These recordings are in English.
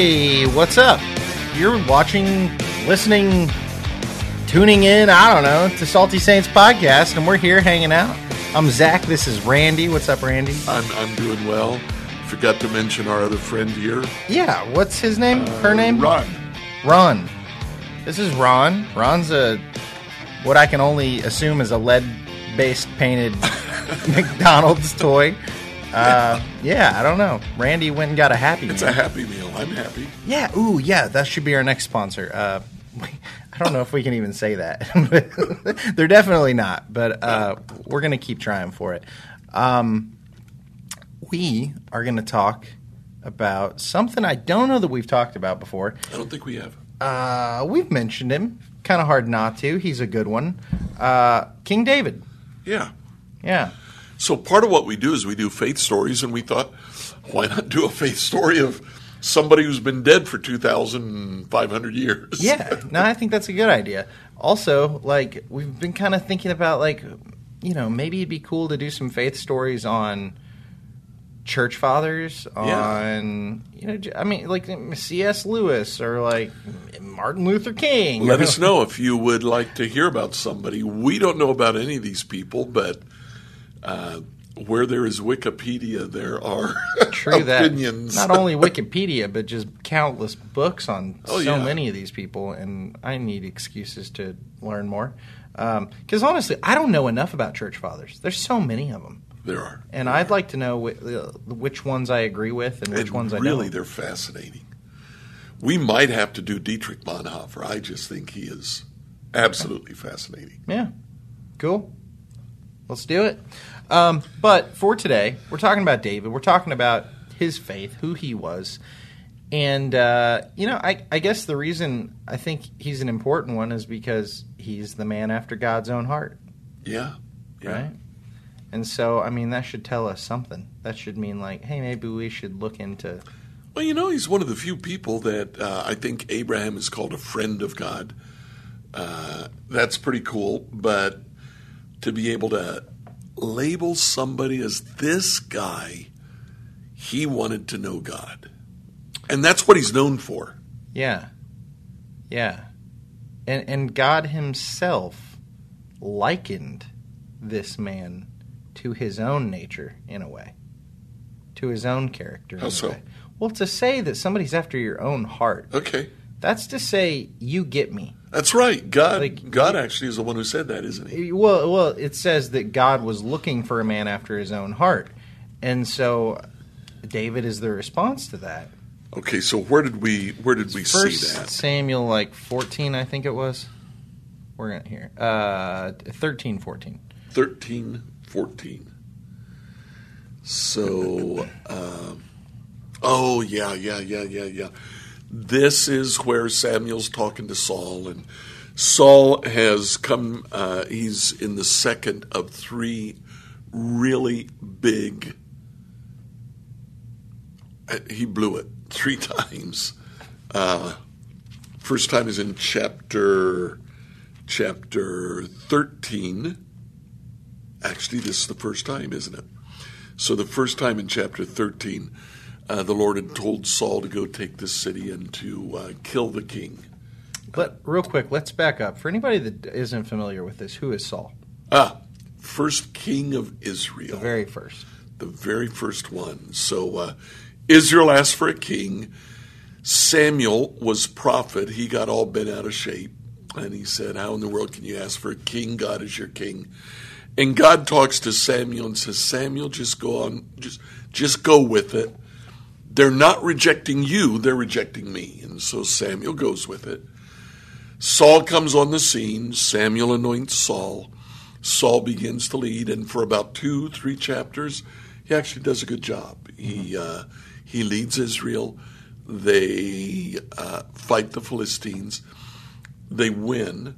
Hey, what's up? You're watching, listening, tuning in, I don't know, to Salty Saints podcast, and we're here hanging out. I'm Zach. This is Randy. What's up, Randy? I'm, I'm doing well. Forgot to mention our other friend here. Yeah, what's his name? Uh, Her name? Ron. Ron. This is Ron. Ron's a what I can only assume is a lead-based painted McDonald's toy. Uh, yeah, I don't know. Randy went and got a Happy It's Meal. a happy meal. I'm happy. Yeah, ooh, yeah, that should be our next sponsor. Uh, I don't know if we can even say that. They're definitely not, but uh, we're going to keep trying for it. Um, we are going to talk about something I don't know that we've talked about before. I don't think we have. Uh, we've mentioned him. Kind of hard not to. He's a good one. Uh, King David. Yeah. Yeah. So part of what we do is we do faith stories, and we thought, why not do a faith story of somebody who's been dead for 2,500 years? Yeah. No, I think that's a good idea. Also, like we've been kind of thinking about like, you know, maybe it'd be cool to do some faith stories on church fathers, Yeah. on you know, i mean, like C.S. Lewis or like Martin Luther King. Let us know if you would like to hear about somebody. We don't know about any of these people, but uh, where there is Wikipedia, there are True that. opinions. Not only Wikipedia, but just countless books on Oh, so yeah. many of these people, and I need excuses to learn more. Because honestly, I don't know enough about church fathers. There's so many of them, there are. and I'd like to know uh, which ones I agree with and which And ones I really, don't. they're fascinating. We might have to do Dietrich Bonhoeffer. I just think he is absolutely fascinating. Yeah, cool. Let's do it. Um, but for today, we're talking about David. We're talking about his faith, who he was, and uh, you know, I, I guess the reason I think he's an important one is because he's the man after God's own heart, Yeah, yeah. right? And so, I mean, that should tell us something. That should mean like, hey, maybe we should look into. Well, you know, he's one of the few people that uh, I think Abraham is called a friend of God. Uh, that's pretty cool, but to be able to label somebody as this guy, he wanted to know God. And that's what he's known for. Yeah, yeah, and and God Himself likened this man to His own nature in a way, to His own character. in How a so? way. Well, to say that somebody's after your own heart, Okay. that's to say you get me. That's right. God Like- God actually is the one who said that, isn't he? Well, well, it says that God was looking for a man after His own heart, and so David is the response to that. Okay, so where did we where did we see that? Samuel, like 14, I think it was. We're going hear. Uh, 13, 14. 13, 14. So, um, oh yeah, yeah, yeah, yeah, yeah. This is where Samuel's talking to Saul, and Saul has come. Uh, he's in the second of three really big. uh, He blew it three times. Uh, first time is in chapter chapter thirteen. Actually, this is the first time, isn't it? So the first time in chapter 13, uh, the Lord had told Saul to go take this city and to uh, kill the king. But real quick, let's back up. For anybody that isn't familiar with this, who is Saul? Ah, first king of Israel. The very first. the very first one. So uh, Israel asked for a king. Samuel was prophet. He got all bent out of shape. And he said, How in the world can you ask for a king? God is your king. And God talks to Samuel and says, Samuel, just go on, just just go with it. They're not rejecting you, they're rejecting me. And so Samuel goes with it. Saul comes on the scene. Samuel anoints Saul. Saul begins to lead, and for about two, three chapters, he actually does a good job. He uh, he leads Israel. They uh, fight the Philistines. They win,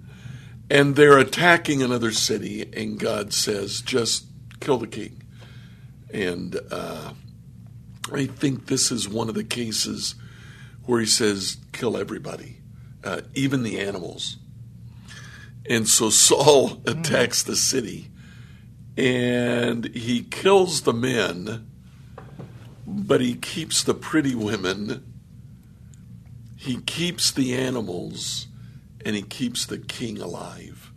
and they're attacking another city. And God says, "Just kill the king." And uh, I think this is one of the cases where He says, "Kill everybody, uh, even the animals." And so Saul attacks the city and he kills the men, but he keeps the pretty women he keeps the animals and he keeps the king alive.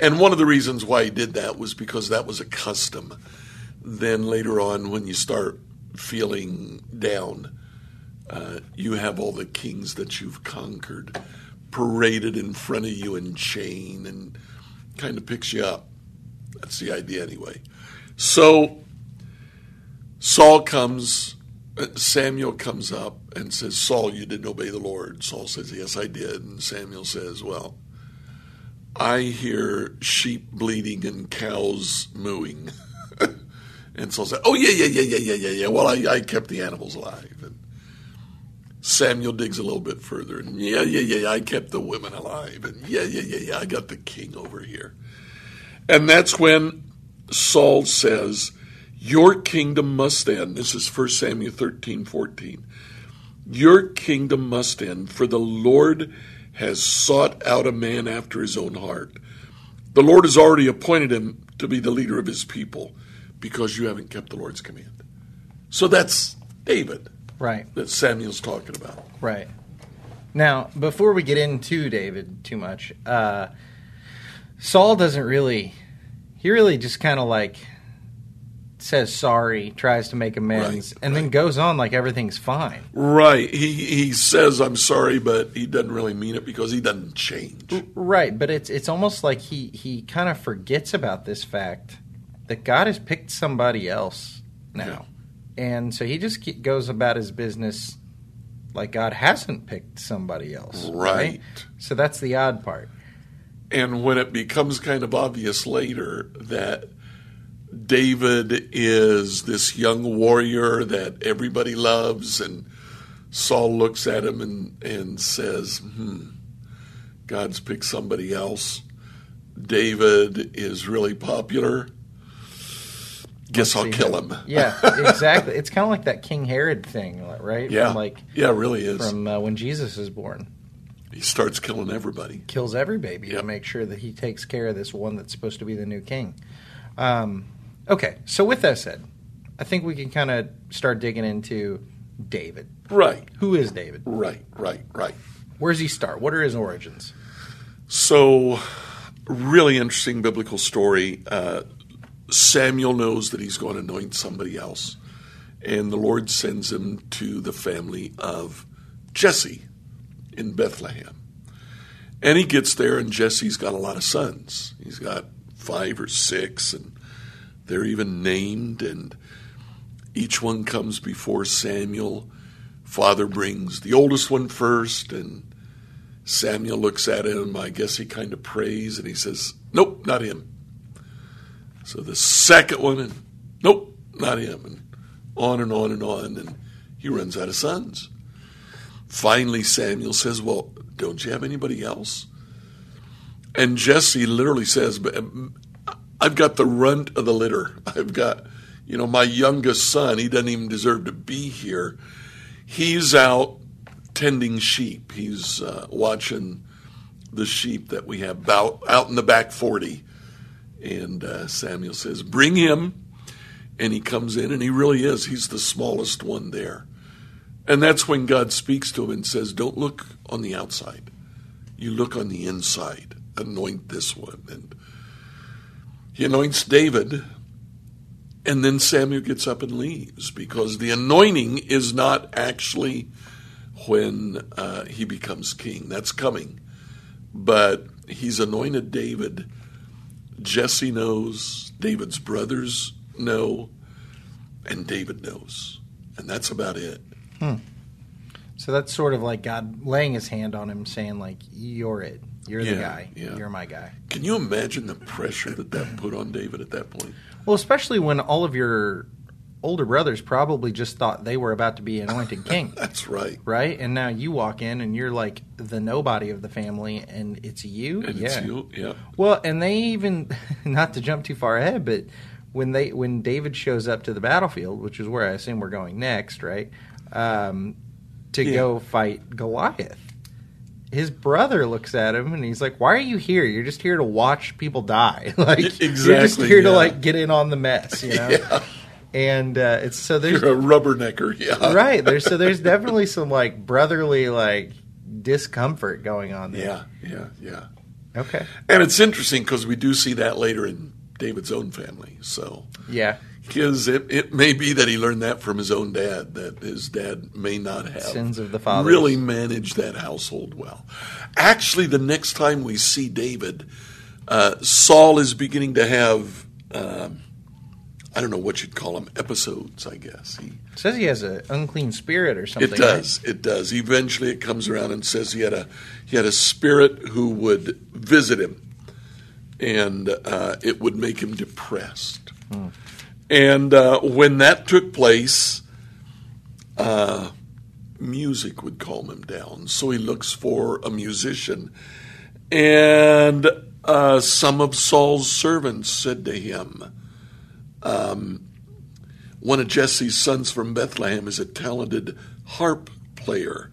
And one of the reasons why he did that was because that was a custom. Then later on, when you start feeling down, uh, you have all the kings that you've conquered paraded in front of you in chain and kind of picks you up. That's the idea, anyway. So Saul comes, uh, Samuel comes up and says, Saul, you didn't obey the Lord. Saul says, Yes, I did. And Samuel says, Well, I hear sheep bleating and cows mooing. and Saul said, Oh, yeah, yeah, yeah, yeah, yeah, yeah, yeah. Well, I, I kept the animals alive. And Samuel digs a little bit further, and yeah, yeah, yeah, I kept the women alive, and yeah, yeah, yeah, yeah, I got the king over here. And that's when Saul says, Your kingdom must end. This is 1 Samuel 13, 14. Your kingdom must end, for the Lord has sought out a man after his own heart. The Lord has already appointed him to be the leader of his people because you haven't kept the Lord's command. So that's David Right. that Samuel's talking about. Right. Now, before we get into David too much, uh, Saul doesn't really. He really just kind of like says sorry, tries to make amends, Right, and then goes on like everything's fine. Right. He he says I'm sorry, but he doesn't really mean it because he doesn't change. Right, but it's it's almost like he he kind of forgets about this fact that God has picked somebody else now, and so he just goes about his business like God hasn't picked somebody else. Right. So that's the odd part. And when it becomes kind of obvious later that David is this young warrior that everybody loves, and Saul looks at him and, and says, hmm, God's picked somebody else. David is really popular. Guess I'll kill him. Yeah, exactly. it's kind of like that King Herod thing, right? Yeah. From like yeah, it really is. from uh, when Jesus is born, he starts killing everybody. kills every baby Yep. to make sure that he takes care of this one that's supposed to be the new king. Um, okay, so with that said, I think we can kind of start digging into David. Right, Who is David? right, right, right. Where does he start? What are his origins? So, really interesting biblical story. Uh, Samuel knows that he's going to anoint somebody else, and the Lord sends him to the family of Jesse in Bethlehem. And he gets there, and Jesse's got a lot of sons. He's got five or six, and they're even named, and each one comes before Samuel. Father brings the oldest one first, and Samuel looks at him. I guess he kind of prays and he says, Nope, not him. So the second one, and nope, not him. And on and on and on. And he runs out of sons. Finally, Samuel says, Well, don't you have anybody else? And Jesse literally says, "But um, I've got the runt of the litter. I've got, you know, my youngest son. He doesn't even deserve to be here. He's out tending sheep. He's uh, watching the sheep that we have out, out in the back 40. And uh, Samuel says, Bring him. And he comes in, and he really is. He's the smallest one there. And that's when God speaks to him and says, Don't look on the outside. You look on the inside. Anoint this one. And he anoints David. And then Samuel gets up and leaves because the anointing is not actually when uh, he becomes king. That's coming. But he's anointed David. Jesse knows, David's brothers know, and David knows. And that's about it. Hmm. So that's sort of like God laying his hand on him, saying like, "You're it. You're the guy. yeah. You're my guy." Can you imagine the pressure that that put on David at that point? Well, especially when all of your older brothers probably just thought they were about to be anointed king. That's right. right? And now you walk in and you're like the nobody of the family, and it's you. And yeah. it's you. Yeah. Well, and they even not to jump too far ahead, but when they when David shows up to the battlefield, which is where I assume we're going next, right? Um, to Yeah. go fight Goliath. His brother looks at him and he's like, "Why are you here? You're just here to watch people die. like you're just exactly, here to like get in on the mess, you know." Yeah. And uh, it's so there's You're a rubbernecker. Yeah. right there's so there's definitely some like brotherly like discomfort going on there. Yeah, yeah, yeah. Okay. And it's interesting because we do see that later in David's own family. So, Yeah. because it, it may be that he learned that from his own dad, that his dad may not have Sins of the fathers. really managed that household well. Actually, the next time we see David, uh, Saul is beginning to have, um, I don't know what you'd call them, episodes, I guess. He, It says he has an unclean spirit or something. it does. It does. Eventually, it comes around and says he had a he had a spirit who would visit him, and uh, it would make him depressed. And uh, when that took place, uh, music would calm him down. So he looks for a musician, and uh, some of Saul's servants said to him. One of Jesse's sons from Bethlehem is a talented harp player.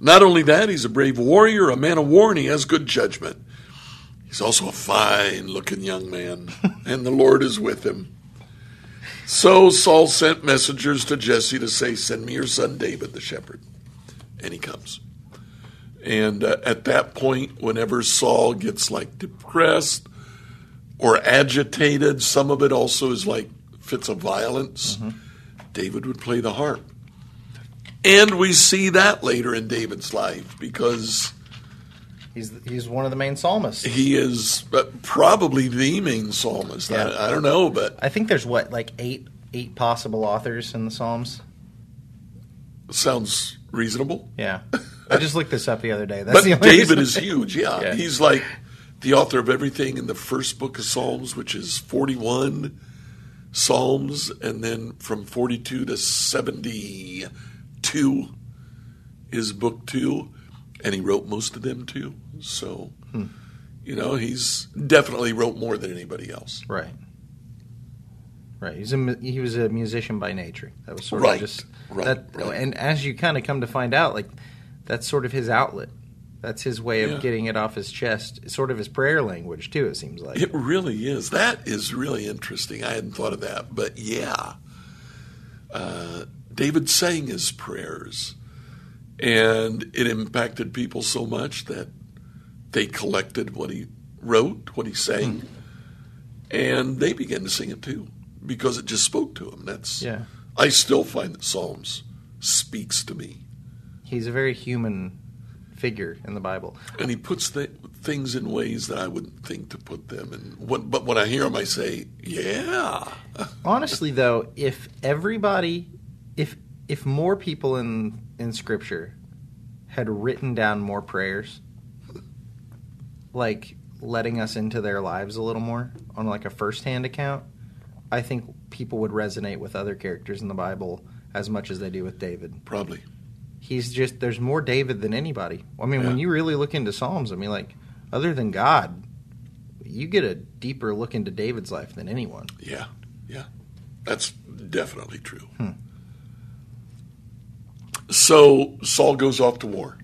Not only that, he's a brave warrior, a man of war, and he has good judgment. He's also a fine looking young man, and the Lord is with him. So Saul sent messengers to Jesse to say, Send me your son David, the shepherd. And he comes. And uh, at that point, whenever Saul gets like depressed or agitated, some of it also is like fits of violence, mm-hmm. David would play the harp. And we see that later in David's life because He's he's one of the main psalmists. he is probably the main psalmist. Yeah. I, I don't know, but I think there's what like eight eight possible authors in the Psalms. sounds reasonable. Yeah, I just looked this up the other day. That's But David reason. is huge. Yeah. Yeah. he's like the author of everything in the first book of Psalms, which is forty-one Psalms, and then from forty-two to seventy-two is book two, and he wrote most of them too. So, Hmm. you know, he's definitely wrote more than anybody else. right. Right, he's a he was a musician by nature. That was sort Right, of just right, that. right. And as you kind of come to find out, like that's sort of his outlet. That's his way of Yeah. getting it off his chest. It's sort of his prayer language too. It seems like. It really is. That is really interesting. I hadn't thought of that, but yeah, uh, David sang his prayers, and it impacted people so much that they collected what he wrote, what he sang, and they began to sing it too because it just spoke to them. That's Yeah. I still find that Psalms speaks to me, He's a very human figure in the Bible. and he puts the, things in ways that I wouldn't think to put them. And what, but when I hear him, I say, "Yeah." Honestly, though, if everybody, if if more people in in Scripture had written down more prayers, like letting us into their lives a little more on like a first-hand account, I think people would resonate with other characters in the Bible as much as they do with David. Probably. He's just there's more David than anybody. I mean, when you really look into Psalms, I mean, like other than God, you get a deeper look into David's life than anyone. Yeah, yeah, that's definitely true. So Saul goes off to war,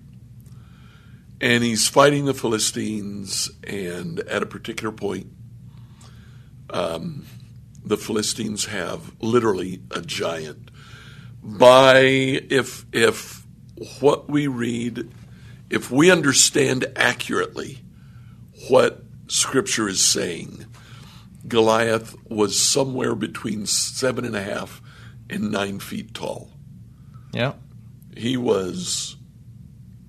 and he's fighting the Philistines. And at a particular point, um, the Philistines have literally a giant. By if if what we read, if we understand accurately what Scripture is saying, Goliath was somewhere between seven and a half and nine feet tall. Yeah. He was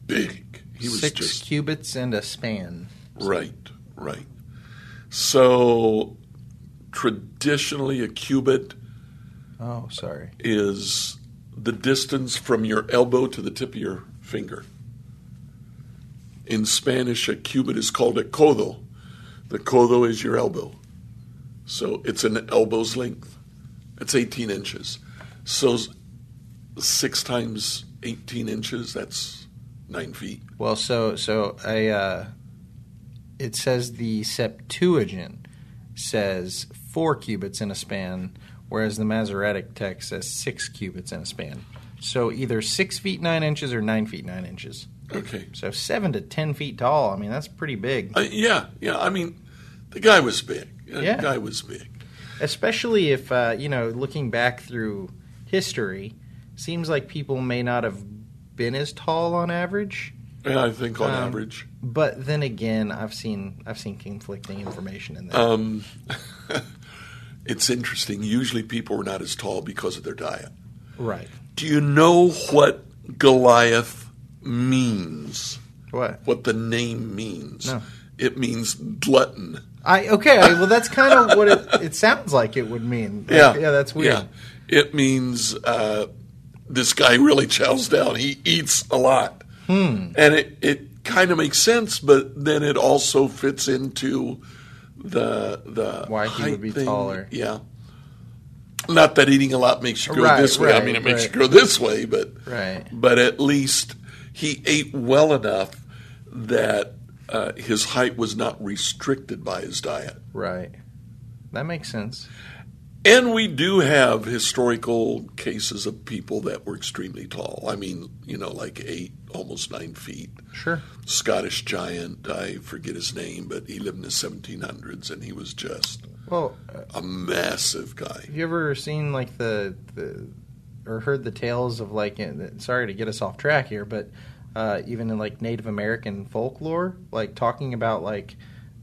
big. He was Six just cubits and a span. right, right. So traditionally, a cubit Oh, sorry. is the distance from your elbow to the tip of your finger. In Spanish, a cubit is called a codo. The codo is your elbow. So it's an elbow's length. It's 18 inches. So six times 18 inches, that's nine feet. Well, so so I uh, it says the Septuagint says four cubits in a span, whereas the Masoretic text says six cubits in a span. So either six feet nine inches or nine feet nine inches. Okay. So seven to ten feet tall. I mean, that's pretty big. Uh, yeah, yeah. I mean, the guy was big. The Yeah. guy was big. especially if uh, you know looking back through history seems like people may not have been as tall on average Yeah, I think on Um, average. But then again, I've seen I've seen conflicting information in there. Um, it's interesting. Usually people are not as tall because of their diet. right. Do you know what Goliath means? What? What the name means? No. It means glutton. I okay. I, well, that's kind of what it, it sounds like it would mean. Like, Yeah. yeah, that's weird. Yeah. It means uh, this guy really chows down. He eats a lot. Hmm. And it, it kind of makes sense, but then it also fits into the the Why he would be thing. taller. Yeah. Not that eating a lot makes you grow Right, this way. I mean, it makes right. you grow this way, but Right. but at least he ate well enough that uh, his height was not restricted by his diet. Right. That makes sense. And we do have historical cases of people that were extremely tall. I mean, you know, like eight, almost nine feet. Sure. Scottish giant, I forget his name, but he lived in the 1700s and he was just Well, a massive guy. have you ever seen like the the or heard the tales of like? Sorry to get us off track here, but uh, even in like Native American folklore, like talking about like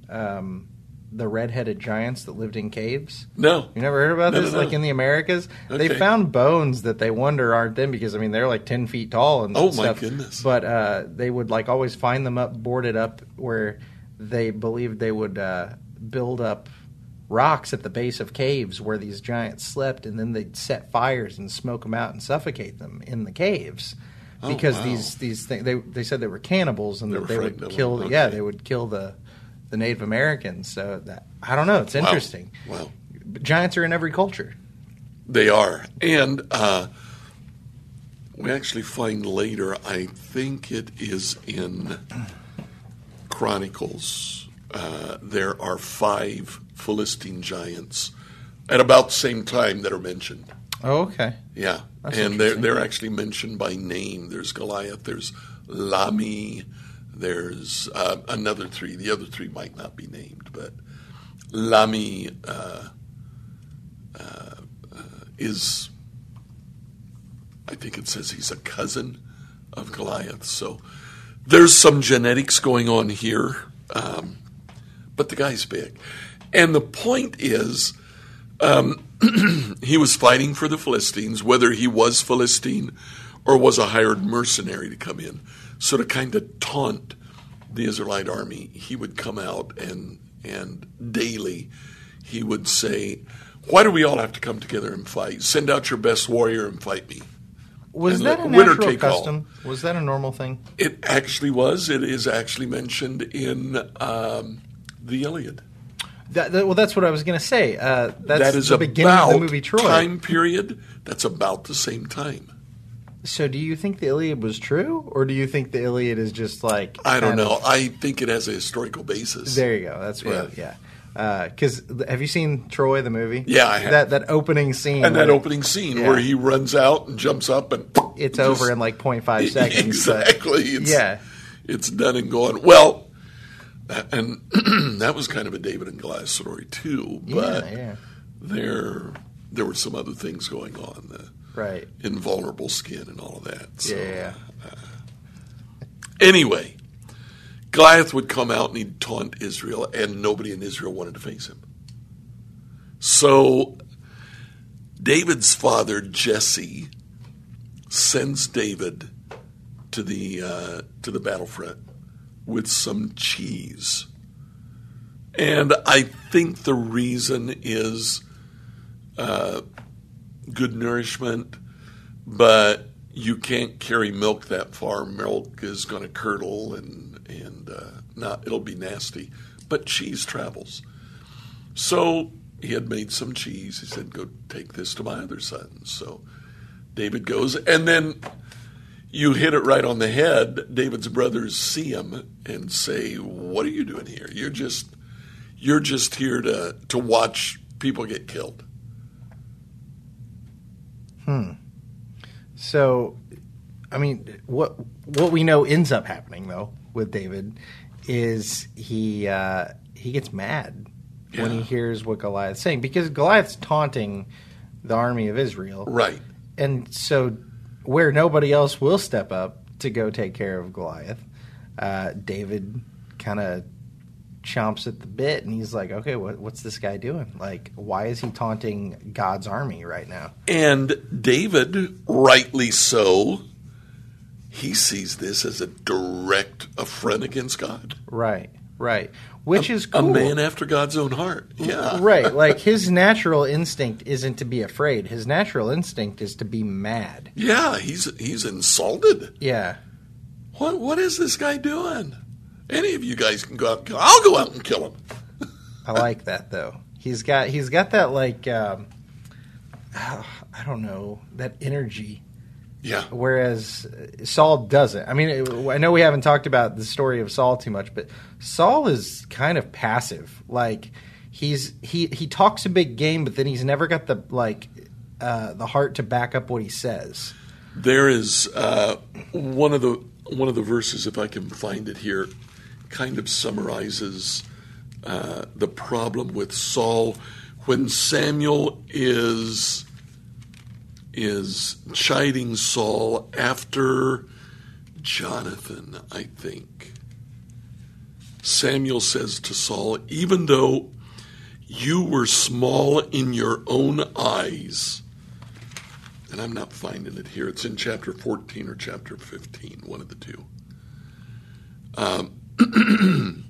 um, the red-headed giants that lived in caves. No. You never heard about No, this? no, no. Like in the Americas, they found bones that they wonder aren't them because I mean they're like ten feet tall and Oh, my stuff. goodness. But uh, they would like always find them up boarded up where they believed they would uh, build up rocks at the base of caves where these giants slept, and then they'd set fires and smoke them out and suffocate them in the caves. Oh, Because wow. these these things they they said they were cannibals and They that they would kill them, yeah they would kill the the Native Americans. So that I don't know. It's interesting. Wow. But giants are in every culture. They are. And uh, we actually find later, I think it is in Chronicles, uh, there are five Philistine giants at about the same time that are mentioned. Oh, okay. Yeah. That's and they're, they're actually mentioned by name. There's Goliath, there's Lahmi, there's uh, another three. The other three might not be named, but Lahmi uh, uh, uh, is, I think it says he's a cousin of Goliath. So there's some genetics going on here, um, but the guy's big. And the point is, um, he was fighting for the Philistines, whether he was Philistine or was a hired mercenary to come in. So to kind of taunt the Israelite army, he would come out and and daily he would say, "Why do we all have to come together and fight? Send out your best warrior and fight me." Was And that a natural take all. custom? Was that a normal thing? It actually was. It is actually mentioned in um, the Iliad. That, that- well, that's what I was going to say. Uh, that's that is the beginning about of the movie Troy. time period. That's about the same time. So, do you think the Iliad was true, or do you think the Iliad is just like I don't kind of- know. I think it has a historical basis. There you go. That's what. Yeah. Because uh, have you seen Troy the movie? Yeah, I have. That that opening scene. and that opening scene Yeah. where he runs out and jumps up and It's just- over in like 0.5 seconds. Exactly. It's, yeah. It's done and gone. Well, and that was kind of a David and Goliath story too. But yeah. Yeah. there there were some other things going on. The Right. invulnerable skin and all of that. So, Yeah. Anyway, Goliath would come out and he'd taunt Israel, and nobody in Israel wanted to face him. So David's father, Jesse, sends David to the uh, to the battlefront with some cheese, and I think the reason is uh, good nourishment, but you can't carry milk that far. Milk is going to curdle and and uh, not it'll be nasty. But cheese travels. So he had made some cheese. He said, "Go take this to my other sons." So David goes, and then you hit it right on the head. David's brothers see him and say, "What are you doing here? You're just you're just here to to watch people get killed." So, I mean, what what we know ends up happening though with David is he uh, he gets mad when he hears what Goliath's saying because Goliath's taunting the army of Israel, Right. and so where nobody else will step up to go take care of Goliath, uh, David kind of chomps at the bit, and he's like, "Okay, what, what's this guy doing? Like, why is he taunting God's army right now?" And David, rightly so, he sees this as a direct affront against God. Right, right. Which a, is cool. a man after God's own heart. Yeah, right. Like his natural instinct isn't to be afraid. His natural instinct is to be mad. Yeah, he's he's insulted. Yeah. What what is this guy doing? Any of you guys can go out. And kill. I'll go out and kill him. I like that though. He's got he's got that like um, I don't know that energy. Yeah. Whereas Saul doesn't. I mean, I know we haven't talked about the story of Saul too much, but Saul is kind of passive. Like he's he he talks a big game, but then he's never got the like uh, the heart to back up what he says. There is uh, one of the one of the verses, if I can find it here, kind of summarizes uh, the problem with Saul when Samuel is is chiding Saul after Jonathan, I think. Samuel says to Saul, Even though you were small in your own eyes, and I'm not finding it here, it's in chapter 14 or chapter 15, one of the two. Um,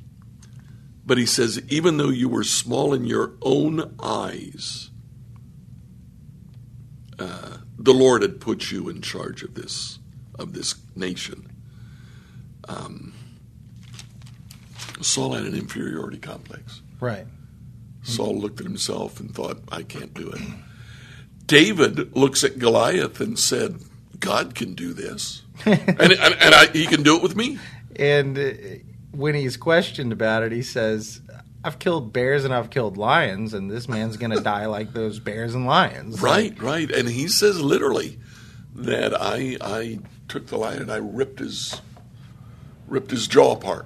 but he says, Even though you were small in your own eyes, uh, the Lord had put you in charge of this of this nation. Um, Saul had an inferiority complex. Right. Saul looked at himself and thought, "I can't do it." David looks at Goliath and said, "God can do this, and and, and I, he can do it with me." And when he's questioned about it, he says, I've killed bears and I've killed lions, and this man's going to die like those bears and lions. Right, Like, right. And he says literally that I I took the lion and I ripped his ripped his jaw apart.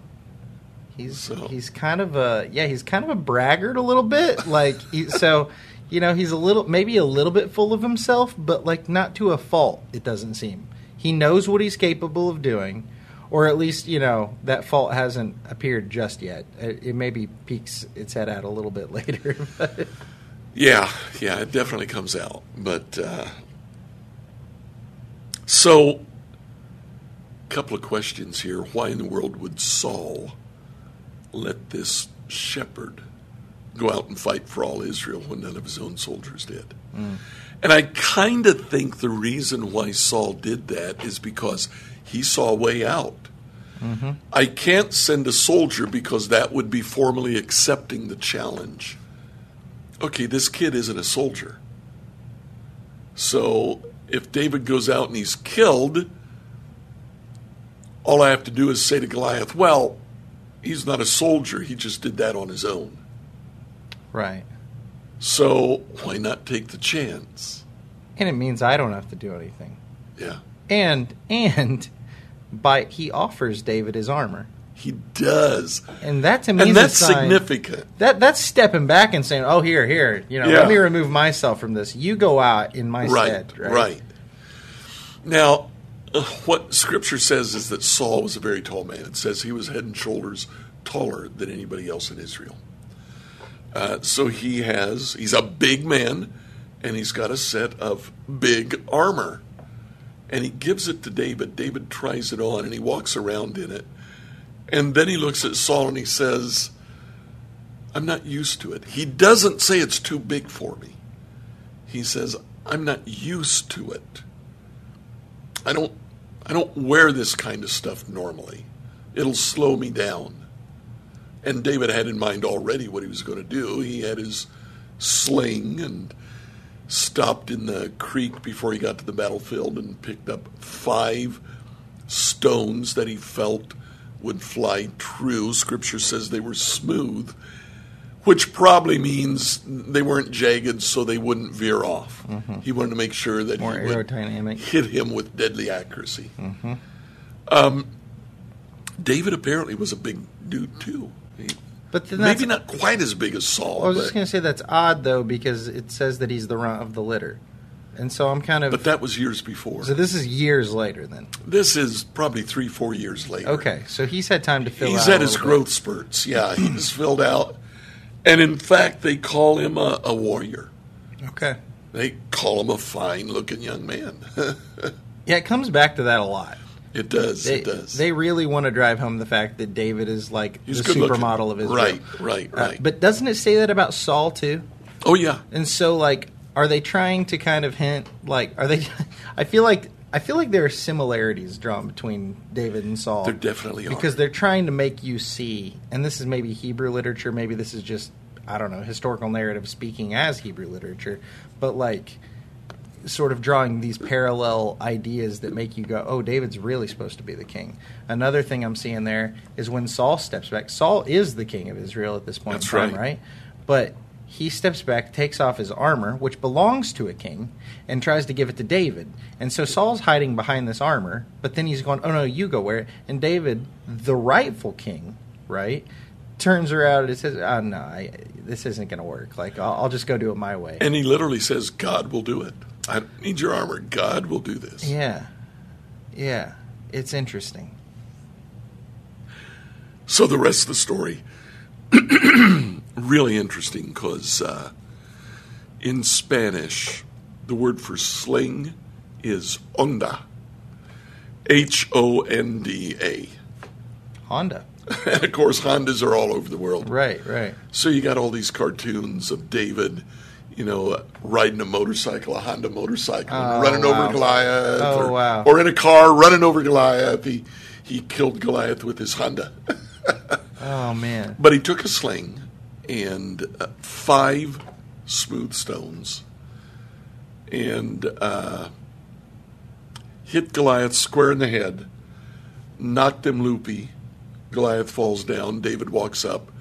he's So- he's kind of a yeah, he's kind of a braggart a little bit. Like he, so, you know, he's a little maybe a little bit full of himself, but like not to a fault. It doesn't seem he knows what he's capable of doing. Or at least you know that fault hasn't appeared just yet. It, it maybe peeks its head out a little bit later. but- Yeah, yeah, it definitely comes out. But uh, so, a couple of questions here. Why in the world would Saul let this shepherd go out and fight for all Israel when none of his own soldiers did? And I kind of think the reason why Saul did that is because he saw a way out. Mm-hmm. I can't send a soldier because that would be formally accepting the challenge okay, this kid isn't a soldier. So if David goes out and he's killed, all I have to do is say to Goliath, well, he's not a soldier. He just did that on his own. right. So why not take the chance? And it means I don't have to do anything. Yeah, And and by he offers David his armor. he does. And that to me And that's sign, significant. That that's stepping back and saying, "Oh, here, here, you know, Yeah. let me remove myself from this. You go out in my Right, stead." Right. right. Now, uh, what Scripture says is that Saul was a very tall man. It says he was head and shoulders taller than anybody else in Israel. Uh, so he has, he's a big man, and he's got a set of big armor. And he gives it to David. David tries it on, and he walks around in it. And then he looks at Saul and he says, I'm not used to it. He doesn't say it's too big for me. He says, I'm not used to it. I don't I don't wear this kind of stuff normally. It'll slow me down. And David had in mind already what he was going to do. He had his sling and stopped in the creek before he got to the battlefield and picked up five stones that he felt would fly true. Scripture says they were smooth, which probably means they weren't jagged so they wouldn't veer off. He wanted to make sure that More he aerodynamic. hit him with deadly accuracy. Um, David apparently was a big dude too. He- But then maybe not quite as big as Saul. I was just going to say that's odd though because it says that he's the runt of the litter. And so I'm kind of. But that was years before. so this is years later then. This is probably three, four years later. Okay, so he's had time to fill He's a his growth spurts. Yeah, he's filled out. And in fact, they call him a, a warrior. Okay. They call him a fine looking young man. Yeah, it comes back to that a lot. It does. They, it does. they really want to drive home the fact that David is like He's the supermodel of Israel. Right, right, Uh, right. but doesn't it say that about Saul too? oh, yeah. And so, like, are they trying to kind of hint? Like, are they? I feel like I feel like there are similarities drawn between David and Saul. There definitely are. because they're trying to make you see. And this is maybe Hebrew literature. Maybe this is just I don't know historical narrative speaking as Hebrew literature. But like, sort of drawing these parallel ideas that make you go, "Oh, David's really supposed to be the king." Another thing I'm seeing there is when Saul steps back. Saul is the king of Israel at this point That's in time, right. right? But he steps back, takes off his armor, which belongs to a king, and tries to give it to David. And so Saul's hiding behind this armor, but then he's going, "Oh no, you go wear it." And David, the rightful king, right, turns around and says, "Oh no, I, this isn't going to work. Like I'll, I'll just go do it my way." And he literally says, God will do it. I don't need your armor. God will do this. yeah, yeah, it's interesting. So the rest of the story, really interesting because uh, in Spanish, the word for sling is onda. H O N D A. Honda, And of course, Hondas are all over the world. right, right. So you got all these cartoons of David, you know, riding a motorcycle, a Honda motorcycle, Oh, running wow. over Goliath, Oh, or, wow. or in a car running over Goliath. He he killed Goliath with his Honda, Oh man, but he took a sling and uh, five smooth stones and uh, hit Goliath square in the head, knocked him loopy. Goliath falls down. David walks up,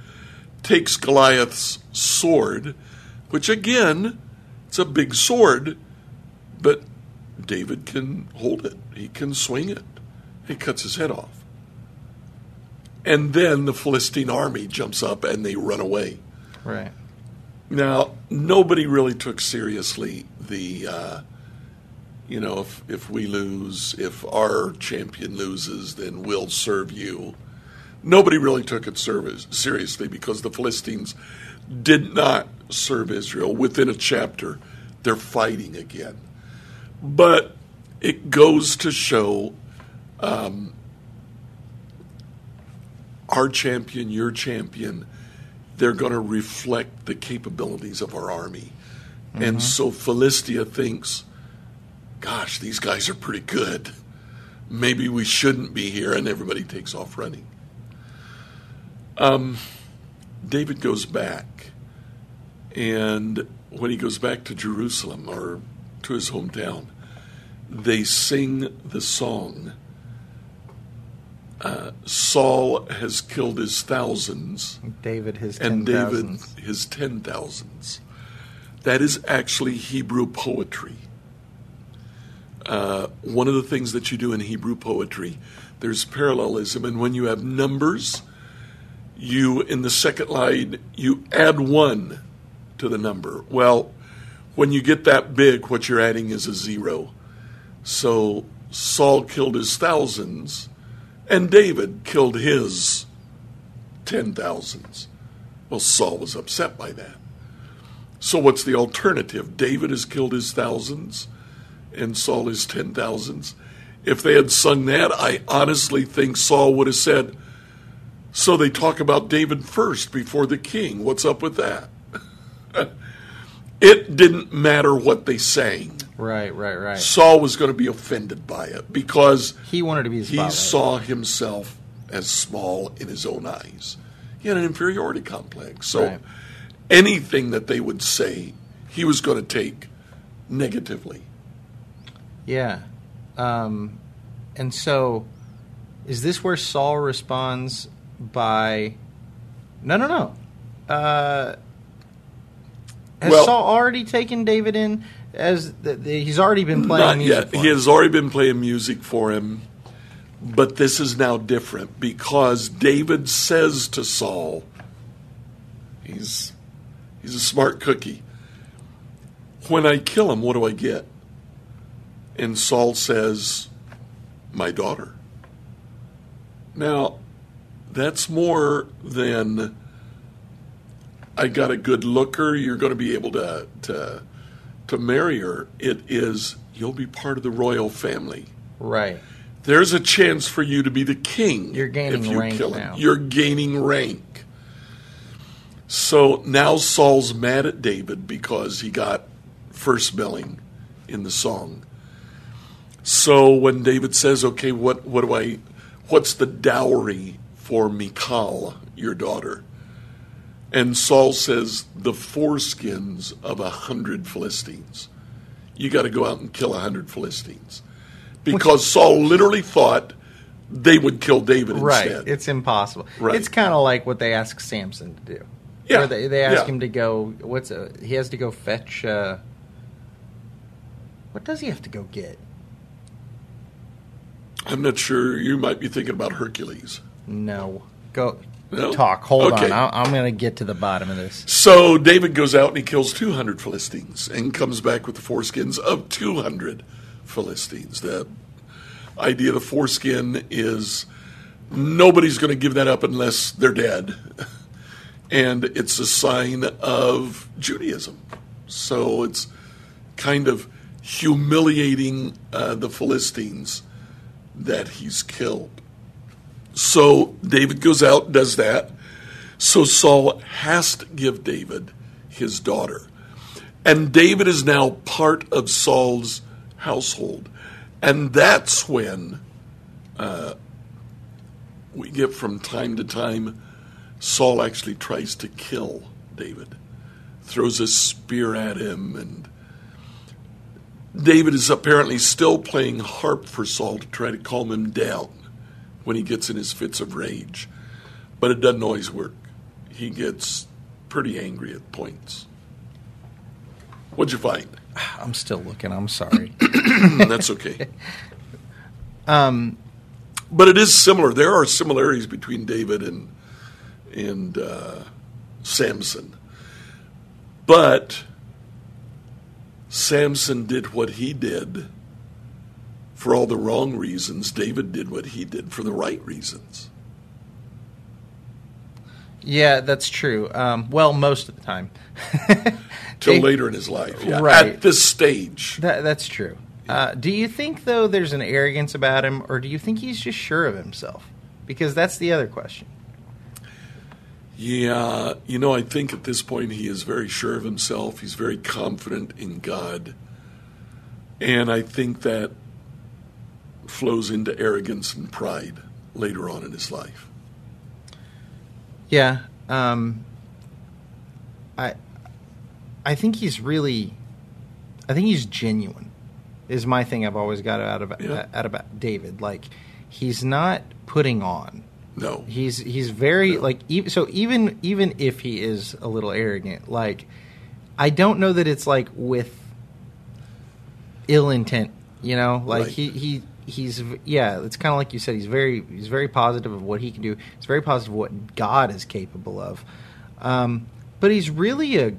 takes Goliath's sword, which again, it's a big sword, but David can hold it. He can swing it. He cuts his head off. And then the Philistine army jumps up and they run away. right. Now, nobody really took seriously the, uh, you know, if, if we lose, if our champion loses, then we'll serve you. Nobody really took it service, seriously because the Philistines did not serve Israel. Within a chapter, they're fighting again. But it goes to show um, our champion, your champion, they're going to reflect the capabilities of our army. And so Philistia thinks, gosh, these guys are pretty good. Maybe we shouldn't be here. And everybody takes off running. Um, David goes back. And when he goes back to Jerusalem or to his hometown, they sing the song. Uh, Saul has killed his thousands David his ten and David thousands. his ten thousands. That is actually Hebrew poetry. Uh, one of the things that you do in Hebrew poetry, there's parallelism, and when you have numbers, you in the second line you add one to the number. Well, when you get that big, what you're adding is a zero. So Saul killed his thousands, and David killed his ten thousands. Well, Saul was upset by that. So, what's the alternative? David has killed his thousands, and Saul his ten thousands. If they had sung that, I honestly think Saul would have said, So they talk about David first before the king. What's up with that? it didn't matter what they sang. Right, right, right. Saul was going to be offended by it because He wanted to be he saw himself as small in his own eyes. He had an inferiority complex. So Right. anything that they would say, he was going to take negatively. Yeah. Um, and so, is this where Saul responds by, no, no, no. Uh, has Well- Saul already taken David in as the, the, he's already been playing Not music yet. for He him? has already been playing music for him, but this is now different because David says to Saul, he's he's a smart cookie. When I kill him, what do I get? And Saul says, My daughter. Now, that's more than I got a good looker, you're going to be able to, to, to marry her. It is, you'll be part of the royal family. Right. There's a chance for you to be the king. You're gaining if you rank kill him. now. You're gaining rank. So now Saul's mad at David because he got first billing in the song. So when David says, "Okay, what what do I what's the dowry for Michal, your daughter?" And Saul says, "The foreskins of a hundred Philistines. You got to go out and kill a hundred Philistines." Because Saul literally thought they would kill David Right. instead. It's impossible. Right. It's kind of like what they ask Samson to do. Yeah. Where they, they ask Yeah. him to go. What's a, he has to go fetch? Uh, what does he have to go get? I'm not sure. You might be thinking about Hercules. No. Go No? talk. Hold Okay. on. I, I'm going to get to the bottom of this. So David goes out and he kills 200 Philistines and comes back with the foreskins of 200 Philistines. The idea of the foreskin is nobody's going to give that up unless they're dead. And it's a sign of Judaism. So it's kind of humiliating uh, the Philistines that he's killed. So David goes out, does that. So Saul has to give David his daughter. And David is now part of Saul's household. And that's when uh, we get from time to time Saul actually tries to kill David, throws a spear at him, and David is apparently still playing harp for Saul to try to calm him down when he gets in his fits of rage. But it doesn't always work. He gets pretty angry at points. What'd you find? I'm still looking. I'm sorry. That's okay. um, But it is similar. There are similarities between David and and uh, Samson. But Samson did what he did for all the wrong reasons. David did what he did for the right reasons. yeah, that's true. Um, well, most of the time. Till later in his life. Yeah. Right. At this stage. That, that's true. Uh, do you think though there's an arrogance about him, or do you think he's just sure of himself? Because that's the other question. Yeah, you know, I think at this point he is very sure of himself. He's very confident in God. And I think that flows into arrogance and pride later on in his life. Yeah, um, I, I think he's really, I think he's genuine. Is my thing I've always got out of Yeah. out about David. Like, he's not putting on. No. He's he's very like even, so even even if he is a little arrogant, like I don't know that it's like with ill intent. You know, like Right. he he he's yeah. It's kind of like you said. He's very he's very positive of what he can do. He's very positive of what God is capable of. Um, but he's really a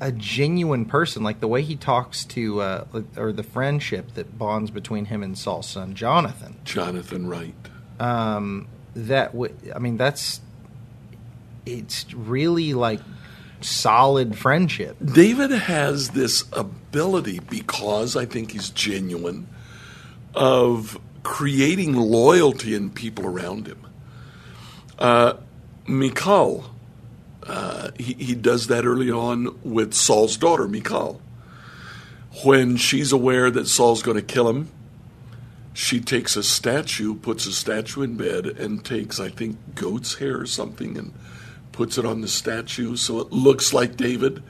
a genuine person. Like the way he talks to uh, or the friendship that bonds between him and Saul's son Jonathan Jonathan Right. um, that w- I mean that's it's really like solid friendship. David has this ability because I think he's genuine of creating loyalty in people around him. Uh, Michal, uh, he, he does that early on with Saul's daughter, Michal. When she's aware that Saul's going to kill him, she takes a statue, puts a statue in bed, and takes, I think, goat's hair or something, and puts it on the statue so it looks like David.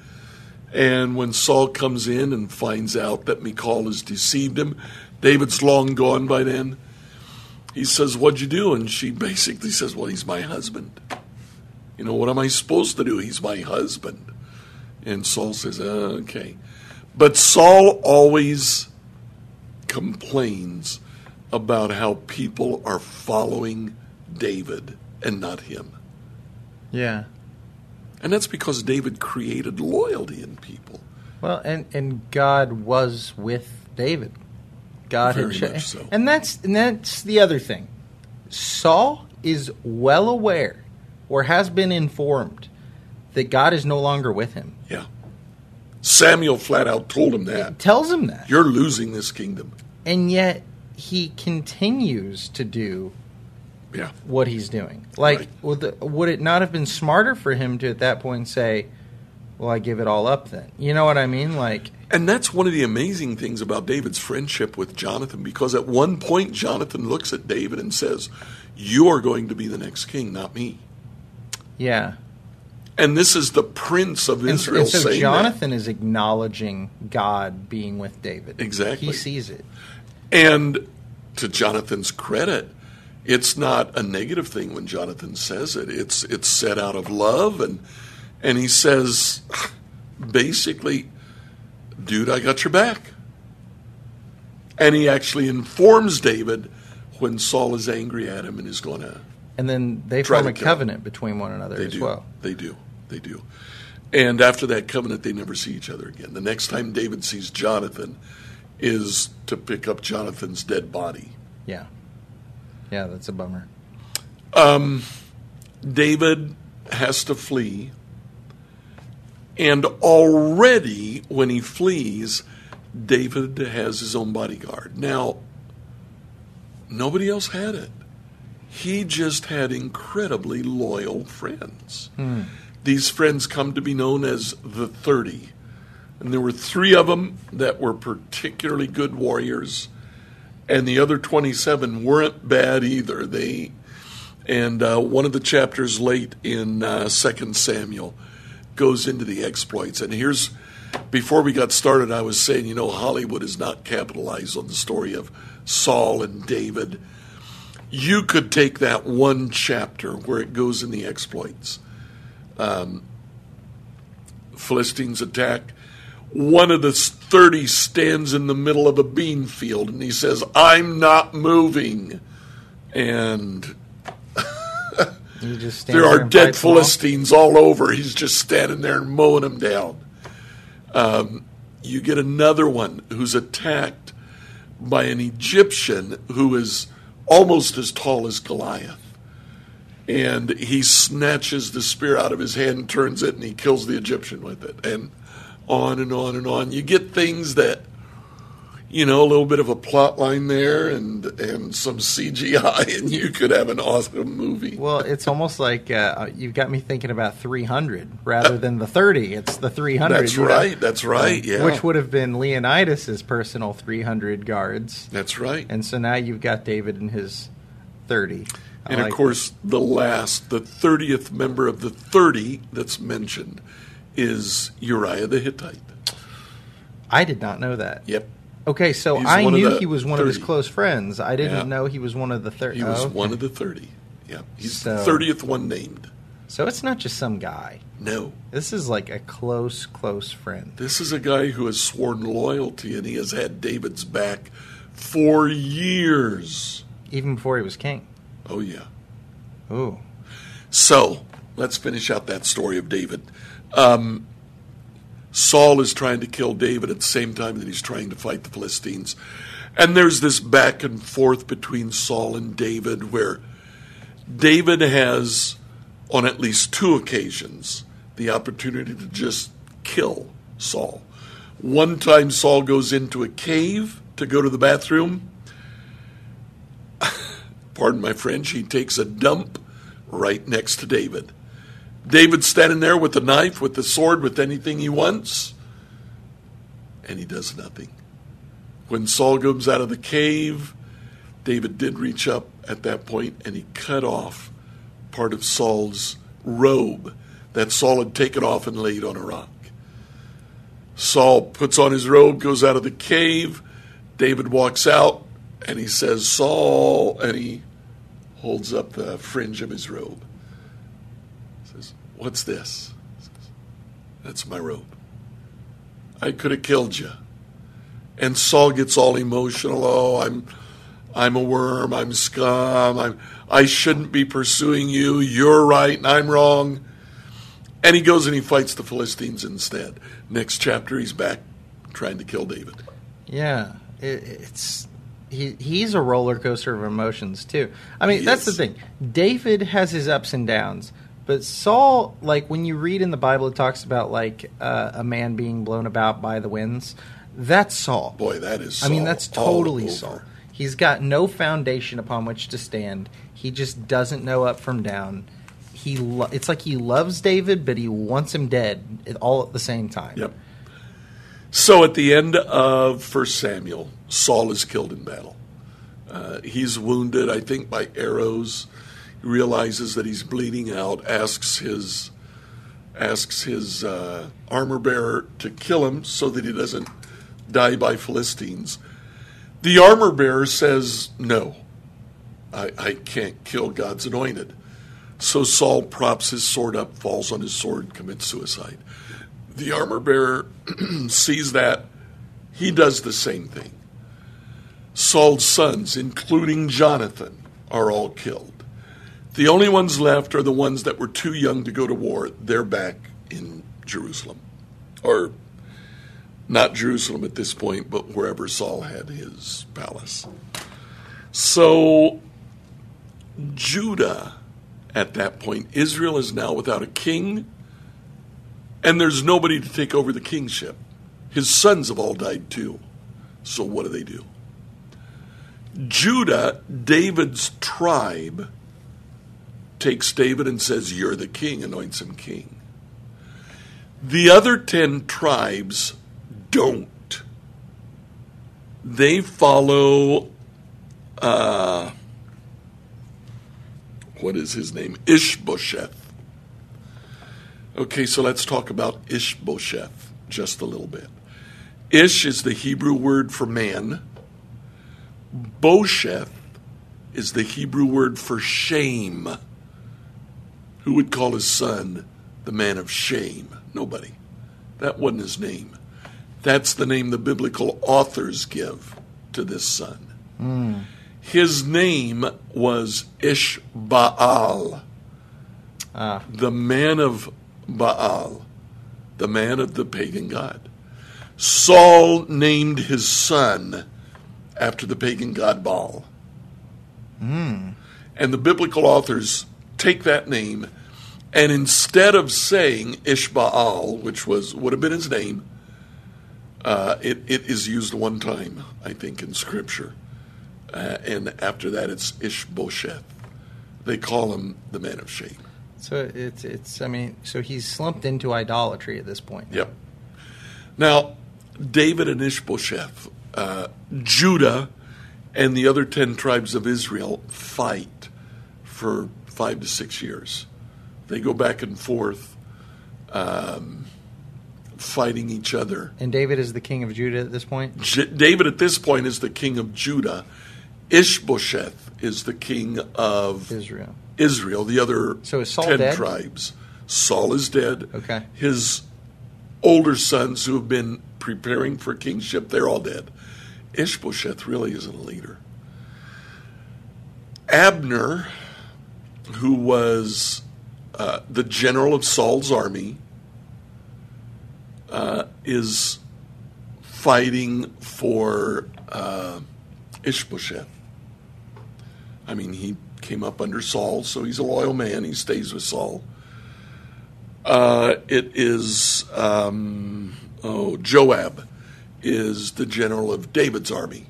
And when Saul comes in and finds out that Michal has deceived him, David's long gone by then. He says, What'd you do? And she basically says, Well, he's my husband. You know, what am I supposed to do? He's my husband. And Saul says, uh, Okay. But Saul always complains about how people are following David and not him. Yeah. And that's because David created loyalty in people. Well, and and God was with David. God Very had, so. and that's and that's the other thing. Saul is well aware, or has been informed, that God is no longer with him. Yeah. Samuel flat out told him that. Tells him that, You're losing this kingdom. and yet he continues to do Yeah. what he's doing. Like, Right. would, the, would it not have been smarter for him to at that point say, "Well, I give it all up"? Then you know what I mean? Like, And that's one of the amazing things about David's friendship with Jonathan, because at one point Jonathan looks at David and says, You are going to be the next king, not me. yeah. And this is the prince of And, Israel and so saying Jonathan is acknowledging God being with David. Exactly. he sees it. And to Jonathan's credit, it's not a negative thing when Jonathan says it. It's it's said out of love and and he says basically, dude, I got your back. And he actually informs David when Saul is angry at him and is going to And then they form a kill him. covenant between one another They as do. well. They do. They do. And after that covenant, they never see each other again. The next time David sees Jonathan is to pick up Jonathan's dead body. Yeah. Yeah, that's a bummer. Um, David has to flee. And already, when he flees, David has his own bodyguard. Now, nobody else had it. He just had incredibly loyal friends. These friends come to be known as the 30. And there were three of them that were particularly good warriors, and the other 27 weren't bad either. They and uh, one of the chapters late in uh, Second Samuel goes into the exploits. And here's before we got started, I was saying, you know, Hollywood is not capitalized on the story of Saul and David. You could take that one chapter where it goes in the exploits. Um, Philistines attack. One of the 30 stands in the middle of a bean field and he says, I'm not moving. And there there are dead? Philistines all over. He's just standing there and mowing them down. Um, you get another one who's attacked by an Egyptian who is almost as tall as Goliath. And he snatches the spear out of his hand, turns it, and he kills the Egyptian with it. And on and on and on. You get things that you know, a little bit of a plot line there and and some CGI, and you could have an awesome movie. Well, it's almost like uh, you've got me thinking about 300 rather than the 30. It's the 300. That's you know, right. That's right. Yeah. Which would have been Leonidas's personal 300 guards. That's right. And so now you've got David and his 30. I And like of course, the last, the 30th member of the 30 that's mentioned is Uriah the Hittite. I did not know that. Yep. Okay, so He's I one of knew the he was one of his 30. close friends. I didn't Yeah. know he was one of the 30. He was oh, one of the 30. Yeah. He's So- the 30th one named. So it's not just some guy. No. This is like a close, close friend. This is a guy who has sworn loyalty and he has had David's back for years. Even before he was king. Oh, yeah. Ooh. So let's finish out that story of David. Um, Saul is trying to kill David at the same time that he's trying to fight the Philistines. And there's this back and forth between Saul and David where David has, on at least two occasions, the opportunity to just kill Saul. One time, Saul goes into a cave to go to the bathroom. Pardon my French, he takes a dump right next to David. David's standing there with the knife, with the sword, with anything he wants, and he does nothing. When Saul comes out of the cave, David did reach up at that point and he cut off part of Saul's robe that Saul had taken off and laid on a rock. Saul puts on his robe, goes out of the cave. David walks out and he says, Saul, and he holds up the fringe of his robe. What's this? That's my robe. I could have killed you. And Saul gets all emotional. Oh, I'm I'm a worm, I'm scum, I'm I shouldn't be pursuing you, you're right and I'm wrong. And he goes and he fights the Philistines instead. Next chapter he's back trying to kill David. Yeah, it, it's he he's a roller coaster of emotions too. I mean, He that's is. the thing. David has his ups and downs, but Saul, like when you read in the Bible, it talks about like uh, a man being blown about by the winds. That's Saul. Boy, that is. I mean, that's totally. Saul. He's got no foundation upon which to stand. He just doesn't know up from down. He lo- it's like he loves David, but he wants him dead all at the same time. Yep. So at the end of First Samuel, Saul is killed in battle. Uh, he's wounded, I think, by arrows. Realizes that he's bleeding out. Asks his asks his uh, armor bearer to kill him so that he doesn't die by Philistines. The armor bearer says, "No, I, I can't kill God's anointed." So Saul props his sword up, falls on his sword, commits suicide. The armor bearer sees that. He does the same thing. Saul's sons, including Jonathan, are all killed. The only ones left are the ones that were too young to go to war. They're back in Jerusalem. Or not Jerusalem at this point, but wherever Saul had his palace. So, Judah, at that point, Israel is now without a king, and there's nobody to take over the kingship. His sons have all died too. So, what do they do? Judah, David's tribe, takes David and says, You're the king, anoints him king. The other ten tribes don't. They follow, uh, what is his name? Ishbosheth. Okay, so let's talk about Ishbosheth just a little bit. Ish is the Hebrew word for man. Bosheth is the Hebrew word for shame. Who would call his son the man of shame? Nobody. That wasn't his name. That's the name the biblical authors give to this son. His name was Ishbaal, Ah, the man of Baal, the man of the pagan god. Saul named his son after the pagan god Baal. And the biblical authors take that name, and instead of saying Ishbaal, which was would have been his name, uh, it, it is used one time, I think, in Scripture. Uh, and after that, it's Ishbosheth. They call him the man of shame. so it's it's. I mean, so he's slumped into idolatry at this point. Yep. Now, David and Ishbosheth, uh, Judah, and the other ten tribes of Israel fight for five to six years. They go back and forth, um, fighting each other. And David is the king of Judah at this point. J- David, at this point, is the king of Judah. Ishbosheth is the king of Israel. Israel, the other So ten dead? tribes. Saul is dead. Okay. His older sons who have been preparing for kingship, they're all dead. Ishbosheth really isn't a leader. Abner, who was uh, the general of Saul's army, uh, is fighting for uh, Ishbosheth. I mean, he came up under Saul, so he's a loyal man. He stays with Saul. Uh, it is, um, oh, Joab is the general of David's army.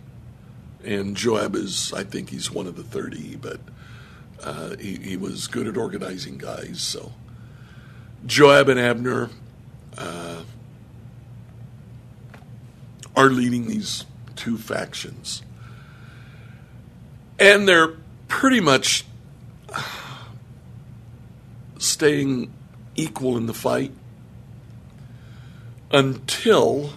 And Joab is, I think he's one of the 30, but uh, he, he was good at organizing guys. So Joab and Abner uh, are leading these two factions. And they're pretty much staying equal in the fight until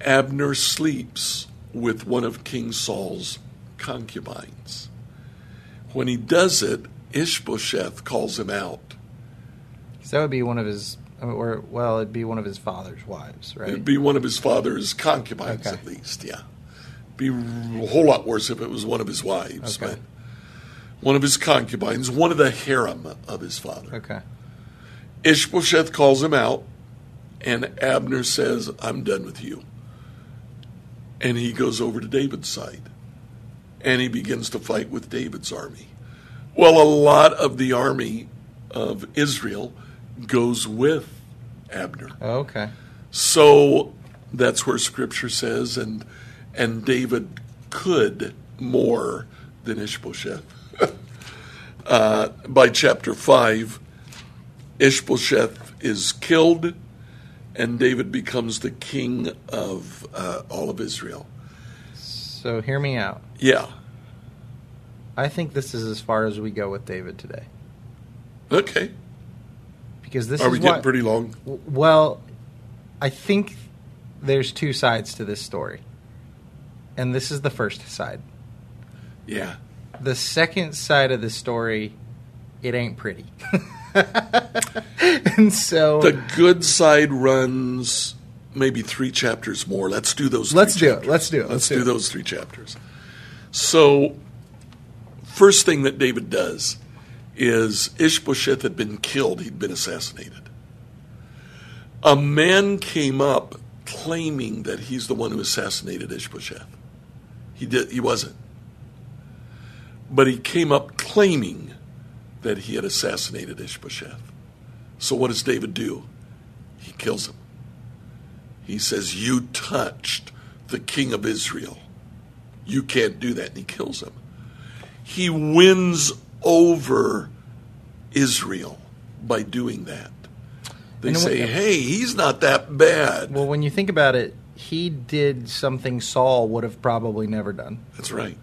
Abner sleeps with one of King Saul's concubines. When he does it, Ishbosheth calls him out. So that would be one of his, or well, it'd be one of his father's wives, right? It'd be one of his father's concubines, Okay. at least, yeah. Be a whole lot worse if it was one of his wives, Okay. but one of his concubines, one of the harem of his father. okay. Ishbosheth calls him out, and Abner says, I'm done with you. And he goes over to David's side. And he begins to fight with David's army. Well, a lot of the army of Israel goes with Abner. Okay. So that's where Scripture says, and and David could more than Ishbosheth. uh, by chapter five, Ishbosheth is killed, and David becomes the king of uh, all of Israel. So hear me out. Yeah. I think this is as far as we go with David today. Okay. Because this Are is we getting what, pretty long? w- Well, I think there's two sides to this story. And this is the first side. Yeah. The second side of the story, it ain't pretty. and so The good side runs maybe three chapters more. Let's do those. Let's do it. Let's do it. Let's, Let's do, do it. those three chapters. So, first thing that David does is Ishbosheth had been killed. He'd been assassinated. A man came up claiming that he's the one who assassinated Ishbosheth. He did. He wasn't. But he came up claiming that he had assassinated Ishbosheth. So what does David do? He kills him. He says, You touched the king of Israel. You can't do that. And he kills him. He wins over Israel by doing that. They And say, what- Hey, he's not that bad. Well, when you think about it, he did something Saul would have probably never done. That's right.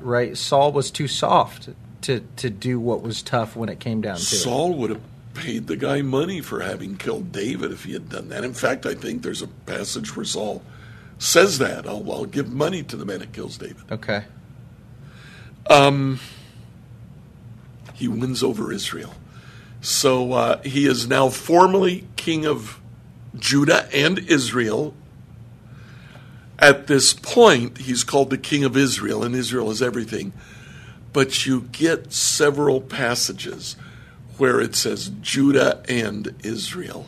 Right? Saul was too soft to to do what was tough when it came down to it. Saul would have paid the guy money for having killed David if he had done that. In fact, I think there's a passage where Saul says that. I'll, I'll give money to the man that kills David. Okay. Um, He wins over Israel. So uh, he is now formally king of Judah and Israel. At this point, he's called the king of Israel, and Israel is everything. But you get several passages where it says Judah and Israel.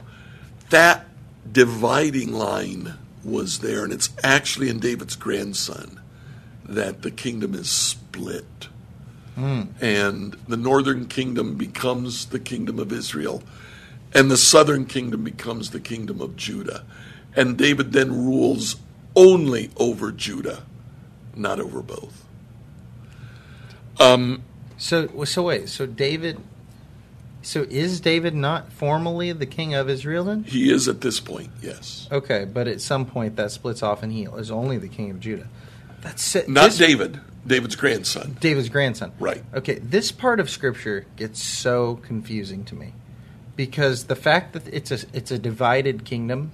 That dividing line was there, and it's actually in David's grandson that the kingdom is split. And the northern kingdom becomes the kingdom of Israel, and the southern kingdom becomes the kingdom of Judah. And David then rules only over Judah, not over both. Um, So so wait, so David so is David not formally the king of Israel then? He is at this point, yes. Okay, but at some point that splits off and he is only the king of Judah. That's it. Not This- David, David's grandson. David's grandson. Right. Okay, this part of scripture gets so confusing to me because the fact that it's a it's a divided kingdom,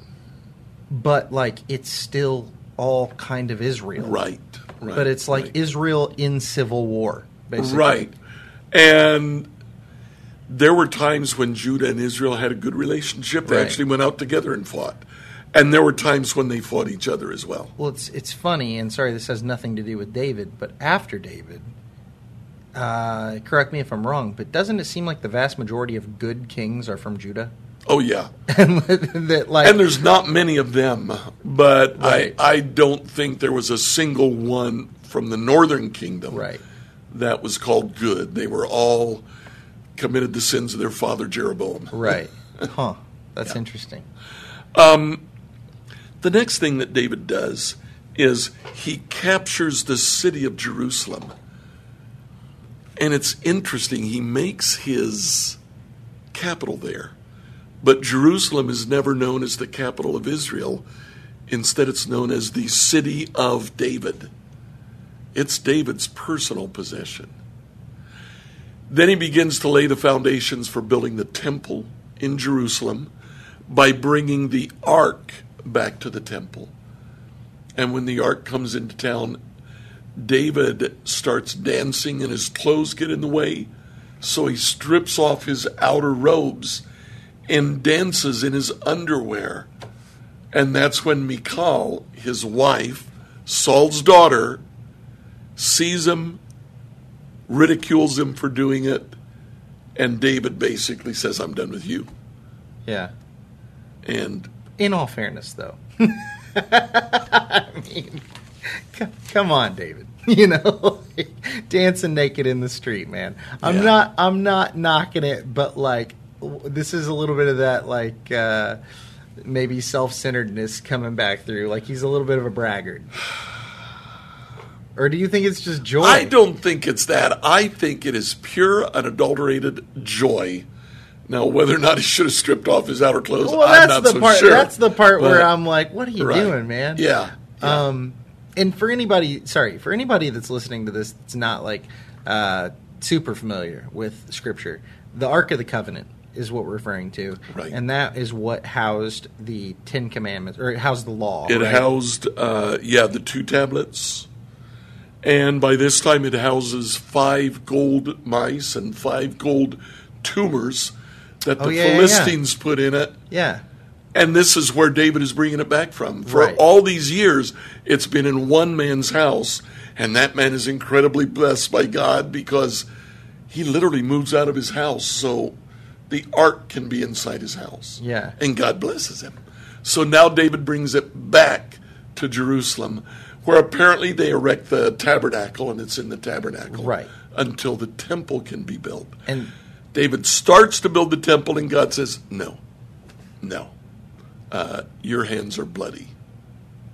but like it's still all kind of Israel. Right, right. But it's like right. Israel in civil war, basically. Right. And there were times when Judah and Israel had a good relationship. They Right. actually went out together and fought. And there were times when they fought each other as well. Well, it's it's funny, and sorry, this has nothing to do with David, but after David, uh, correct me if I'm wrong, but doesn't it seem like the vast majority of good kings are from Judah? Oh yeah. and that like And there's not many of them, but Right. I, I don't think there was a single one from the northern kingdom right. that was called good. They were all committed the sins of their father Jeroboam. Right. Huh. That's interesting. Um, the next thing that David does is he captures the city of Jerusalem. And it's interesting, he makes his capital there. But Jerusalem is never known as the capital of Israel. Instead, it's known as the city of David. It's David's personal possession. Then he begins to lay the foundations for building the temple in Jerusalem by bringing the ark back to the temple. And when the ark comes into town, David starts dancing and his clothes get in the way. So he strips off his outer robes and dances in his underwear. And that's when Michal, his wife, Saul's daughter, sees him, ridicules him for doing it, and David basically says, I'm done with you. Yeah. And In all fairness, though, I mean, c- come on, David. You know, dancing naked in the street, man. I'm Yeah. not. I'm not knocking it, but like, this is a little bit of that, like, uh, maybe self-centeredness coming back through. Like he's a little bit of a braggart. Or do you think it's just joy? I don't think it's that. I think it is pure, unadulterated joy. Now, whether or not he should have stripped off his outer clothes, Well, I'm that's not the so part. sure. That's the part where I'm like, "What are you Right. doing, man?" Yeah. yeah. Um, and for anybody, sorry, for anybody that's listening to this, it's not like uh, super familiar with Scripture. The Ark of the Covenant is what we're referring to, Right. and that is what housed the Ten Commandments, or it housed the law. It right? housed, uh, yeah, the two tablets. And by this time, it houses five gold mice and five gold tumors that Oh, the yeah, yeah, yeah. Philistines put in it. yeah, And this is where David is bringing it back from. For Right. all these years, it's been in one man's house, and that man is incredibly blessed by God because he literally moves out of his house so the ark can be inside his house. Yeah. And God blesses him. So now David brings it back to Jerusalem, where apparently they erect the tabernacle, and it's in the tabernacle Right. until the temple can be built. and David starts to build the temple, and God says, No, no. Uh, your hands are bloody.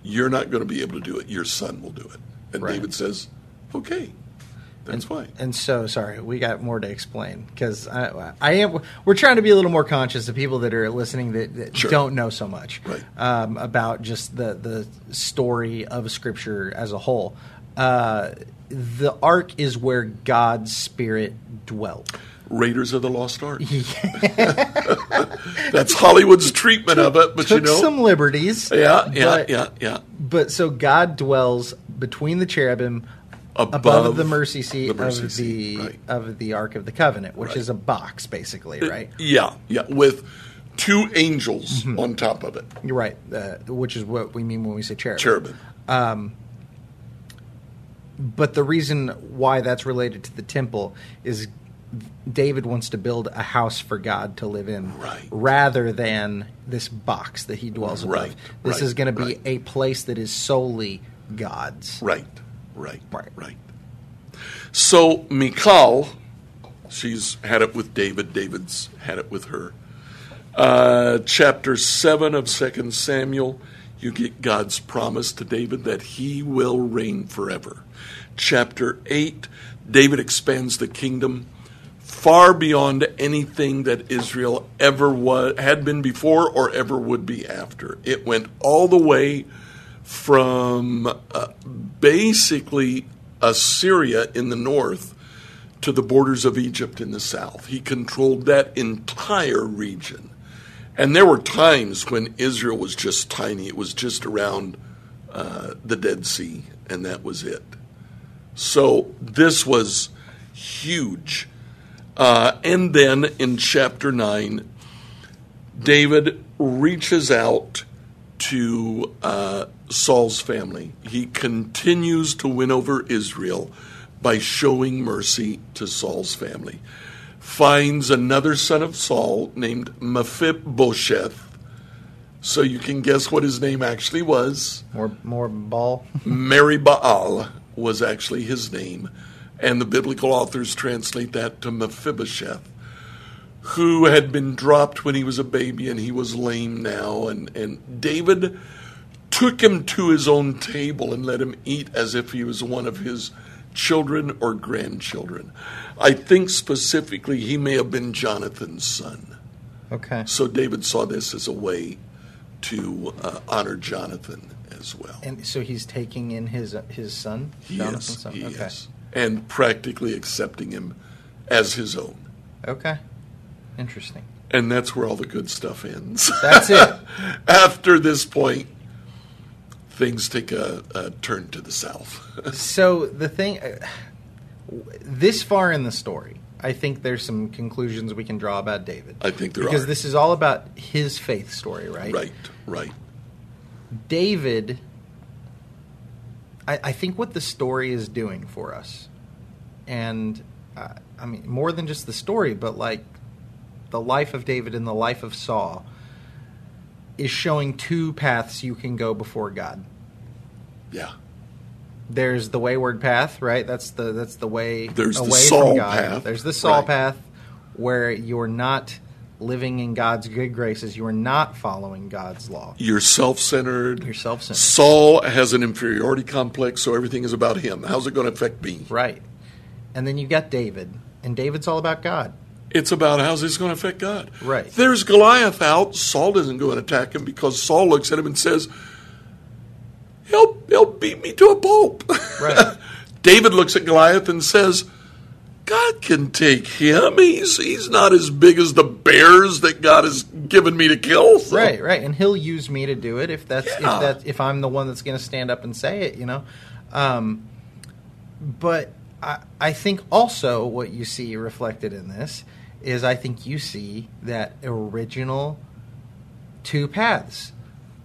You're not going to be able to do it. Your son will do it. And Right. David says, Okay, that's fine. And so, sorry, we got more to explain because I, I am. We're trying to be a little more conscious of people that are listening that, that Sure. don't know so much Right. um, about just the the story of Scripture as a whole. Uh, the Ark is where God's Spirit dwelt. Raiders of the Lost Ark. that's Hollywood's treatment of it, but Took you know. some liberties. yeah, yeah, but, yeah, yeah. But so God dwells between the cherubim. Above, Above the mercy seat the mercy of seat, the right. of the Ark of the Covenant, which Right. is a box, basically, right? Yeah, yeah, with two angels Mm-hmm. on top of it. You're right, uh, which is what we mean when we say cherub. Cherubim. But the reason why that's related to the temple is David wants to build a house for God to live in, Right. rather than this box that he dwells above. Right, This right, is going to be a place that is solely God's. Right, right, Right. right. So Michal, she's had it with David. David's had it with her. Uh, chapter seven of Second Samuel, you get God's promise to David that he will reign forever. Chapter eight, David expands the kingdom far beyond anything that Israel ever was, had been before or ever would be after. It went all the way from uh, basically Assyria in the north to the borders of Egypt in the south. He controlled that entire region. And there were times when Israel was just tiny. It was just around uh, the Dead Sea, and that was it. So this was huge. Uh, and then in chapter 9, David reaches out to uh, Saul's family. He continues to win over Israel by showing mercy to Saul's family. Finds another son of Saul named Mephibosheth. So you can guess what his name actually was. More, more ball. Meribaal was actually his name, and the biblical authors translate that to Mephibosheth, who had been dropped when he was a baby and he was lame now. And, and David took him to his own table and let him eat as if he was one of his children or grandchildren. I think specifically he may have been Jonathan's son. Okay. So David saw this as a way to uh, honor Jonathan as well. And so he's taking in his his son, He Jonathan's is. son. He okay. is. And practically accepting him as his own. Okay. Interesting. And that's where all the good stuff ends. That's it. After this point, things take a, a turn to the south. So the thing, uh, this far in the story, I think there's some conclusions we can draw about David. I think there because are. this is all about his faith story, right? right, right. David, I, I think what the story is doing for us, and uh, I mean more than just the story, but like the life of David and the life of Saul, is showing two paths you can go before God. Yeah. There's the wayward path, right? That's the that's the way There's the away Saul from God. path, There's the Saul right. path where you're not living in God's good graces. You are not following God's law. You're self centered. You're self-centered. Saul has an inferiority complex, so everything is about him. How's it going to affect me? Right. And then you got David, and David's all about God. It's about how's this going to affect God. Right. There's Goliath out. Saul doesn't go and attack him because Saul looks at him and says, "He'll he'll beat me to a pulp." Right. David looks at Goliath and says, "God can take him. He's he's not as big as the bears that God has given me to kill." So- Right, right, and he'll use me to do it if that's Yeah. if that if I'm the one that's going to stand up and say it, you know. Um, but I, I think also what you see reflected in this is I think you see that original two paths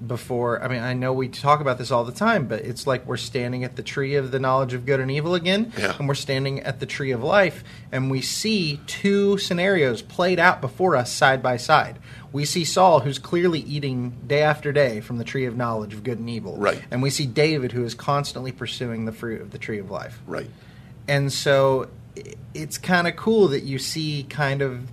before I mean I know we talk about this all the time but it's like we're standing at the tree of the knowledge of good and evil again Yeah. and we're standing at the tree of life and we see two scenarios played out before us side by side we see Saul who's clearly eating day after day from the tree of knowledge of good and evil Right. and we see David who is constantly pursuing the fruit of the tree of life Right. and so it's kind of cool that you see kind of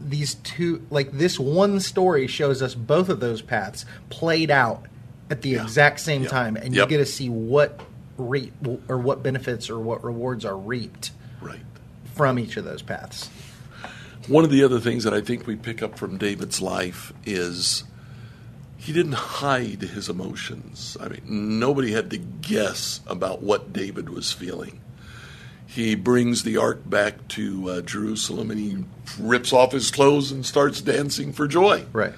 these two like this one story shows us both of those paths played out at the Yeah. exact same Yep. time and Yep. you get to see what reap or what benefits or what rewards are reaped Right. from each of those paths One of the other things that I think we pick up from David's life is he didn't hide his emotions. I mean, nobody had to guess about what David was feeling. He brings the ark back to uh, Jerusalem and he rips off his clothes and starts dancing for joy. right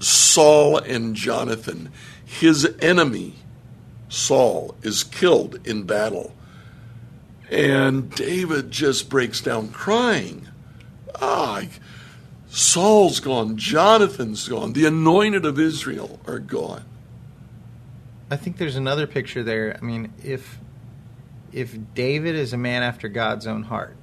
Saul and Jonathan, his enemy, Saul, is killed in battle. And David just breaks down crying. Ah, Saul's gone, Jonathan's gone, the anointed of Israel are gone. I think there's another picture there. I mean, if if David is a man after God's own heart,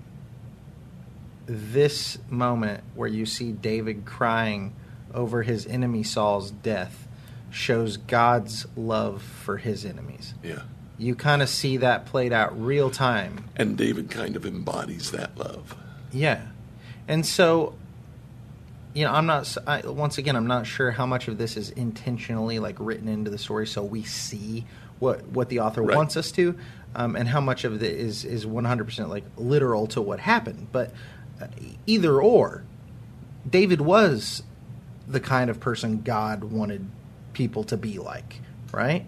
this moment where you see David crying over his enemy Saul's death shows God's love for his enemies. Yeah. You kind of see that played out real time And David kind of embodies that love. Yeah, and so, you know, I'm not. I, once again, I'm not sure how much of this is intentionally like written into the story, so we see what what the author Right. wants us to, um, and how much of it is is 100 percent like literal to what happened. But uh, either or, David was the kind of person God wanted people to be like, right?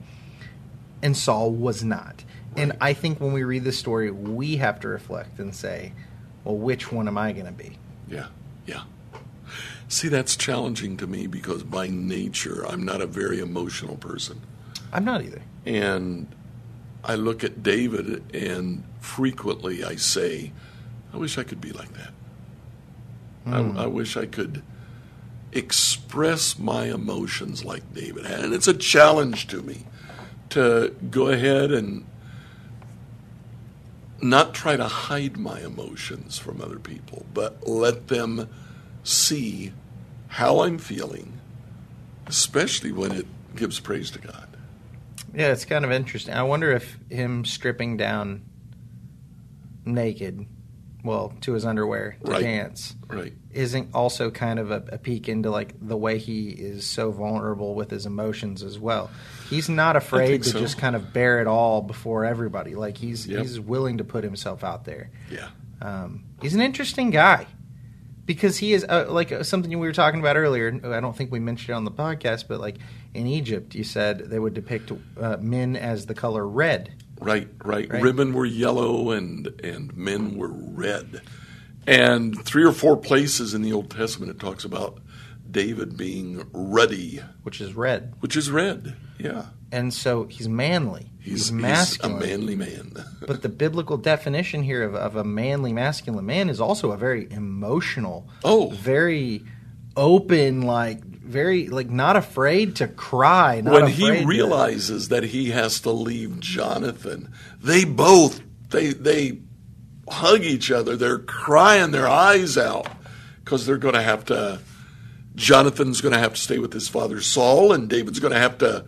And Saul was not. And I think when we read this story, we have to reflect and say, well, which one am I going to be? Yeah, yeah. See, that's challenging to me because by nature, I'm not a very emotional person. I'm not either. And I look at David, and frequently I say, I wish I could be like that. I, hmm. I wish I could express my emotions like David had. And it's a challenge to me to go ahead and not try to hide my emotions from other people, but let them see how I'm feeling, especially when it gives praise to God. Yeah, it's kind of interesting. I wonder if him stripping down naked, well, to his underwear to Right. dance, Right. isn't also kind of a, a peek into like the way he is so vulnerable with his emotions as well. He's not afraid to so. just kind of bear it all before everybody. Like he's Yep. he's willing to put himself out there. Yeah. Um, he's an interesting guy because he is uh, like uh, something we were talking about earlier. I don't think we mentioned it on the podcast, but like in Egypt, you said they would depict uh, men as the color red. Right, right. Right. Women were yellow and and men were red. And three or four places in the Old Testament it talks about David being ruddy, which is red. which is red. Yeah. And so he's manly. He's, He's, he's masculine. a manly man. but the biblical definition here of, of a manly masculine man is also a very emotional, Oh. very open, like very like not afraid to cry. Not when he to- realizes that he has to leave Jonathan, they both they they hug each other. They're crying their eyes out because they're going to have to. Jonathan's going to have to stay with his father Saul, and David's going to have to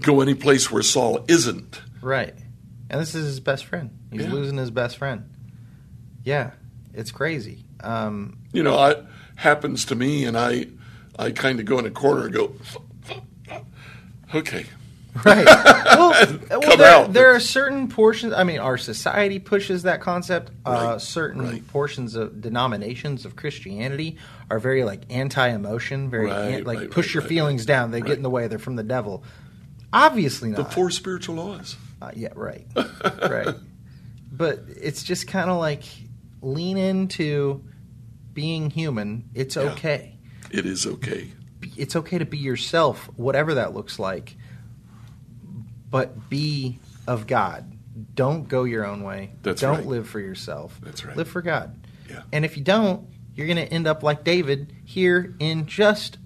go any place where Saul isn't. Right. And this is his best friend. He's Yeah. losing his best friend. Yeah, it's crazy. Um, You know, it happens to me, and I, I kind of go in a corner and go, okay, right. Well, well Come there, out. there are certain portions. I mean, our society pushes that concept. Uh, certain right. portions of denominations of Christianity are very like anti-emotion, very Right, an- like right, push right, your right, feelings right, down. They right. get in the way. They're from the devil. Obviously not. the four spiritual laws. Uh, yeah, right, right. But it's just kind of like lean into being human. It's Yeah. okay. It is okay. It's okay to be yourself, whatever that looks like. But be of God. Don't go your own way. That's don't right. live for yourself. That's right. Live for God. Yeah. And if you don't, you're going to end up like David here in just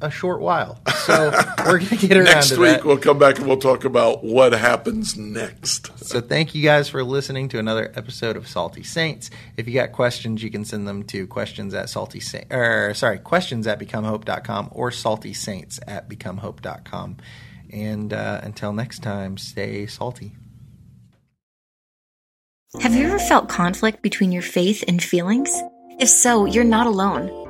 a short while. So we're going to get around to Next to week, that. we'll come back and we'll talk about what happens next. So thank you guys for listening to another episode of Salty Saints. If you got questions, you can send them to questions at salty saint or sorry, questions at becomehope.com or salty saints at becomehope.com. And uh, until next time, stay salty. Have you ever felt conflict between your faith and feelings? If so, you're not alone.